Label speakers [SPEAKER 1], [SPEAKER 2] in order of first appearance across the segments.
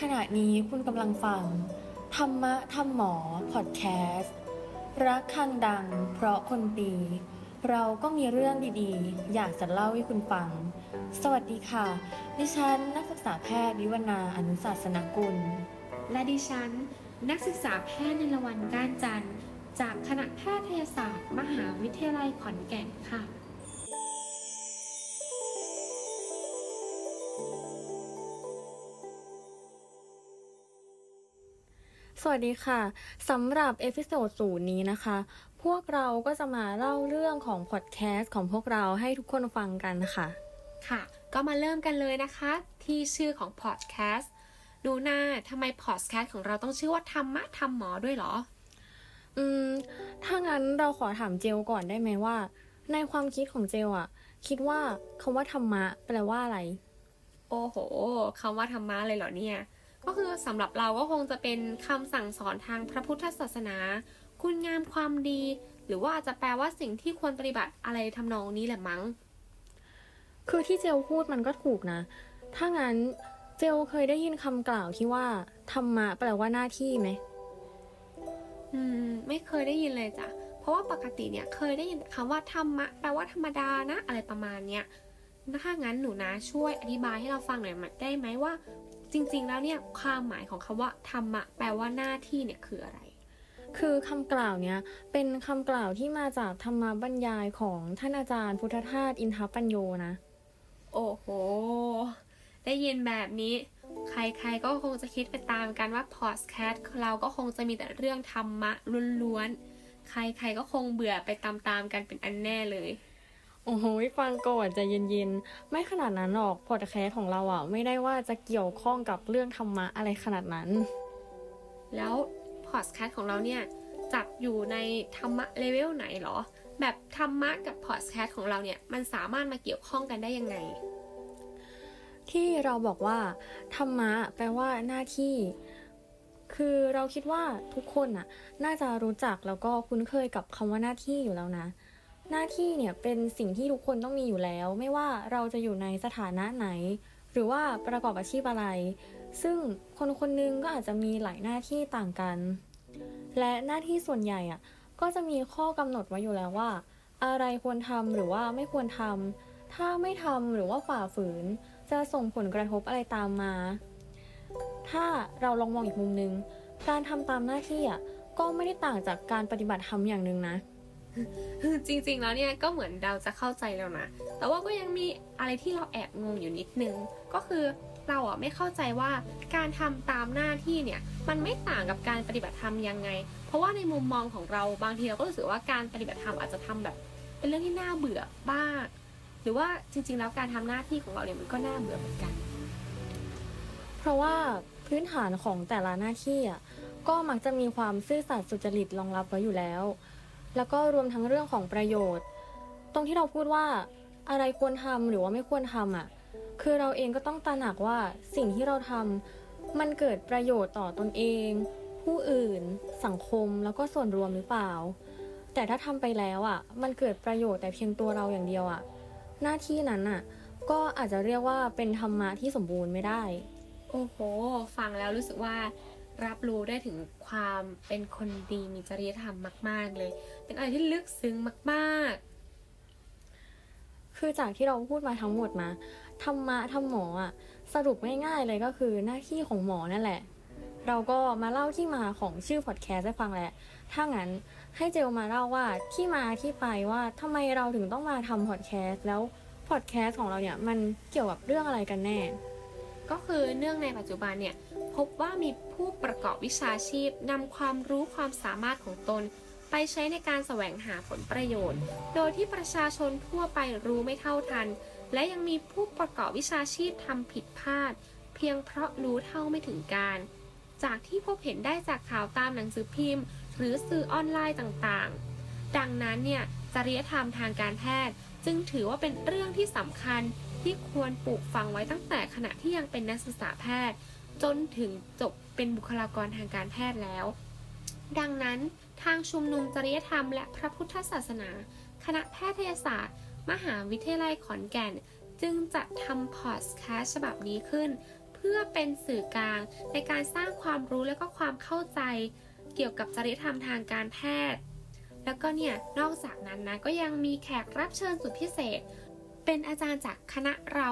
[SPEAKER 1] ขณะนี้คุณกำลังฟัง ธรรมะธรรมหมอพอดแคสต์รักคังดัง เพราะคนตี เราก็มีเรื่องดีๆ อยากจะเล่าให้คุณฟัง สวัสดีค่ะ ดิฉันนักศึกษาแพทย์วิวนาอนุศาสนกุล
[SPEAKER 2] และดิฉัน นักศึกษาแพทย์ในละวันก้านจันทร์จากคณะแพทยศาสตร์ มหาวิทยาลัยขอนแก่นค่ะ
[SPEAKER 1] สวัสดีค่ะสำหรับ episode ศูนย์นี้นะคะ พวกเราก็จะมาเล่าเรื่องของพอดแคสต์ของพวกเราให้ทุกคนฟังกันค่ะ
[SPEAKER 2] ค่ะ ก็มาเริ่มกันเลยนะคะ ที่ชื่อของพอดแคสต์ดูหน้าทำไมพอดแคสต์ของเราต้องชื่อว่าธรรมะธรรมหมอด้วยเหรอ
[SPEAKER 1] อืม ถ้างั้นเราขอถามเจลก่อนได้ไหมว่า ในความคิดของเจลอะคิดว่าคำว่าธรรมะแปลว่าอะไร
[SPEAKER 2] โอ้โหคำว่าธรรมะเลยเหรอเนี่ย ก็คือสำหรับเราก็คงจะเป็นคำสั่งสอนทางพระพุทธศาสนา คุณงามความดี หรือว่าอาจจะแปลว่าสิ่งที่ควรปฏิบัติอะไรทำนองนี้แหละมั้ง
[SPEAKER 1] คือที่เจลพูดมันก็ถูกนะ ถ้างั้นเจลเคยได้ยินคำกล่าวที่ว่าธรรมะแปลว่าหน้าที่ไหม
[SPEAKER 2] อืม ไม่เคยได้ยินเลยจ้ะ เพราะว่าปกติเนี่ยเคยได้ยินแต่คำว่าธรรมะแปลว่าธรรมดานะ อะไรประมาณเนี้ยถ้างั้นหนูนะช่วยอธิบายให้เราฟังหน่อยได้ไหมว่า จริง ๆ แล้วเนี่ยความหมายของคำว่าธรรมะแปลว่าหน้าที่เนี่ยคืออะไร
[SPEAKER 1] คือคำกล่าวเนี้ยเป็นคำกล่าวที่มาจากธรรมบรรยายของท่านอาจารย์พุทธทาสอินทปัญโยนะ
[SPEAKER 2] โอ้โห ได้ยินแบบนี้ ใครๆก็คงจะคิดไปตามกันว่าพอดแคสต์เราก็คงจะมีแต่เรื่องธรรมะล้วนๆ ใครๆก็คงเบื่อไปตามๆกันเป็นอันแน่เลย
[SPEAKER 1] โอ้โหฟังก่อนใจเย็นๆ ไม่ขนาดนั้นหรอกพอดแคสต์ของเราอะ ไม่ได้ว่าจะเกี่ยวข้องกับเรื่องธรรมะอะไรขนาดนั้น
[SPEAKER 2] แล้วพอดแคสต์ของเราเนี่ยจัดอยู่ในธรรมะเลเวลไหนเหรอ แบบธรรมะกับพอดแคสต์ของเราเนี่ยมันสามารถมาเกี่ยวข้องกันได้ยังไง
[SPEAKER 1] ที่เราบอกว่า ธรรมะแปลว่าหน้าที่ คือเราคิดว่าทุกคนน่ะ น่าจะรู้จักแล้วก็คุ้นเคยกับคำว่าหน้าที่อยู่แล้วนะ หน้าที่เนี่ยเป็นสิ่งที่ทุกคนต้องมีอยู่แล้ว ไม่ว่าเราจะอยู่ในสถานะไหน หรือว่าประกอบอาชีพอะไร ซึ่งคนคนหนึงก็อาจจะมีหลายหน้าที่ต่างกัน และหน้าที่ส่วนใหญ่อะก็จะมีข้อกำหนดไว้อยู่แล้วว่า อะไรควรทำหรือว่าไม่ควรทำถ้าไม่ทำหรือว่าฝ่าฝืน จะส่งผลกระทบอะไรตามมา ถ้าเราลองมองอีกมุมนึง การทำตามหน้าที่อะก็ไม่ได้ต่างจากการปฏิบัติธรรมอย่างหนึ่งนะ
[SPEAKER 2] จริงๆแล้วเนี่ยก็เหมือนเราจะเข้าใจแล้วนะ แต่ว่าก็ยังมีอะไรที่เราแอบงงอยู่นิดนึง ก็คือเราอะไม่เข้าใจว่าการทำตามหน้าที่เนี่ยมันไม่ต่างกับการปฏิบัติธรรมยังไง เพราะว่าในมุมมองของเราบางทีเราก็รู้สึกว่าการปฏิบัติธรรมอาจจะทำแบบ เป็นเรื่องที่น่าเบื่อบ้างหรือว่าจริง ๆ แล้วการทำหน้าที่ของเราเนี่ยมันก็น่าเบื่อเหมือนกัน
[SPEAKER 1] เพราะว่าพื้นฐานของแต่ละหน้าที่อะก็มักจะมีความซื่อสัตย์สุจริตรองรับไว้อยู่แล้ว แล้วก็รวมทั้งเรื่องของประโยชน์ ตรงที่เราพูดว่าอะไรควรทำหรือว่าไม่ควรทำอะ คือเราเองก็ต้องตระหนักว่าสิ่งที่เราทำมันเกิดประโยชน์ต่อตนเอง ผู้อื่น สังคมแล้วก็ส่วนรวมหรือเปล่า แต่ถ้าทำไปแล้วอะ มันเกิดประโยชน์แต่เพียงตัวเราอย่างเดียวอะ หน้าที่นั้นอะ ก็อาจจะเรียกว่าเป็นธรรมะที่สมบูรณ์ไม่ได้
[SPEAKER 2] โอ้โห ฟังแล้วรู้สึกว่า รับรู้ได้ถึงความเป็นคนดีมีจริยธรรมมาก ๆ เลย เป็นอะไรที่ลึกซึ้งมาก ๆ
[SPEAKER 1] คือจากที่เราพูดมาทั้งหมดนะธรรมะธรรมหมออะสรุปง่ายๆเลยก็คือหน้าที่ของหมอนั่นแหละ เราก็มาเล่าที่มาของชื่อพอดแคสต์ให้ฟังแหละ ถ้างั้นให้เจลมาเล่าว่าที่มาที่ไปว่าทำไมเราถึงต้องมาทำพอดแคสต์แล้วพอดแคสต์ของเราเนี่ยมันเกี่ยวกับเรื่องอะไรกันแน่
[SPEAKER 2] ก็คือเนื่องในปัจจุบันเนี่ยพบว่ามีผู้ประกอบวิชาชีพนำความรู้ความสามารถของตน ไปใช้ในการแสวงหาผลประโยชน์ โดยที่ประชาชนทั่วไปรู้ไม่เท่าทัน และยังมีผู้ประกอบวิชาชีพทำผิดพลาด เพียงเพราะรู้เท่าไม่ถึงการ จากที่พบเห็นได้จากข่าวตามหนังสือพิมพ์ หรือสื่อออนไลน์ต่างๆ ดังนั้นเนี่ยจริยธรรมทางการแพทย์จึงถือว่าเป็นเรื่องที่สำคัญที่ควรปลูกฝังไว้ตั้งแต่ขณะที่ยังเป็นนักศึกษาแพทย์ จนถึงจบเป็นบุคลากรทางการแพทย์แล้ว ดังนั้นทางชุมนุมจริยธรรมและพระพุทธศาสนา คณะแพทยศาสตร์ มหาวิทยาลัยขอนแก่น จึงจัดทำพอดแคสต์ฉบับนี้ขึ้น เพื่อเป็นสื่อกลางในการสร้างความรู้และก็ความเข้าใจเกี่ยวกับจริยธรรมทางการแพทย์ แล้วก็เนี่ยนอกจากนั้นนะก็ยังมีแขกรับเชิญสุดพิเศษ เป็นอาจารย์จากคณะเรา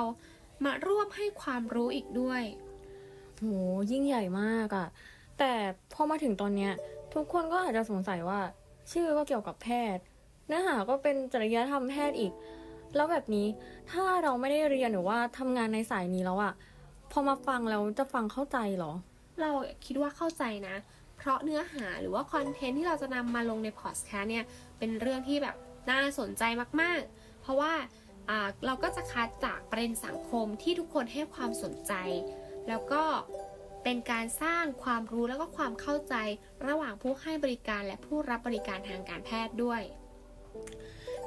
[SPEAKER 2] มาร่วมให้ความรู้อีกด้วย
[SPEAKER 1] โหยิ่งใหญ่มากอะแต่พอมาถึงตอนเนี้ย ทุกคนก็อาจจะสงสัยว่า ชื่อก็เกี่ยวกับแพทย์ เนื้อหาก็เป็นจริยธรรมแพทย์อีก แล้วแบบนี้ถ้าเราไม่ได้เรียนหรือว่าทำงานในสายนี้แล้วอะพอมาฟังแล้วจะฟังเข้าใจเหรอ
[SPEAKER 2] เราคิดว่าเข้าใจนะ เพราะเนื้อหาหรือว่าคอนเทนต์ที่เราจะนำมาลงในพอดแคสต์เนี่ยเป็นเรื่องที่แบบน่าสนใจมากๆ เพราะว่าอ่า เราก็จะคัดจากประเด็นสังคมที่ทุกคนให้ความสนใจ แล้วก็เป็นการสร้างความรู้แล้วก็ความเข้าใจระหว่างผู้ให้บริการและผู้รับบริการทางการแพทย์ด้วย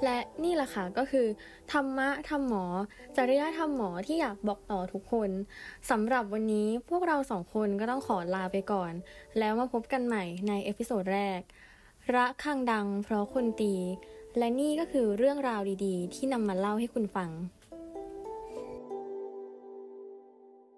[SPEAKER 1] และนี่แหละค่ะก็คือ ธรรมะธรรมหมอ จริยธรรมหมอที่อยากบอกต่อทุกคนสำหรับวันนี้พวกเราสองคนก็ต้องขอลาไปก่อน แล้วมาพบกันใหม่ใน episode แรก ระฆังดังเพราะคนตี และนี่ก็คือเรื่องราวดีๆ ที่นำมาเล่าให้คุณฟัง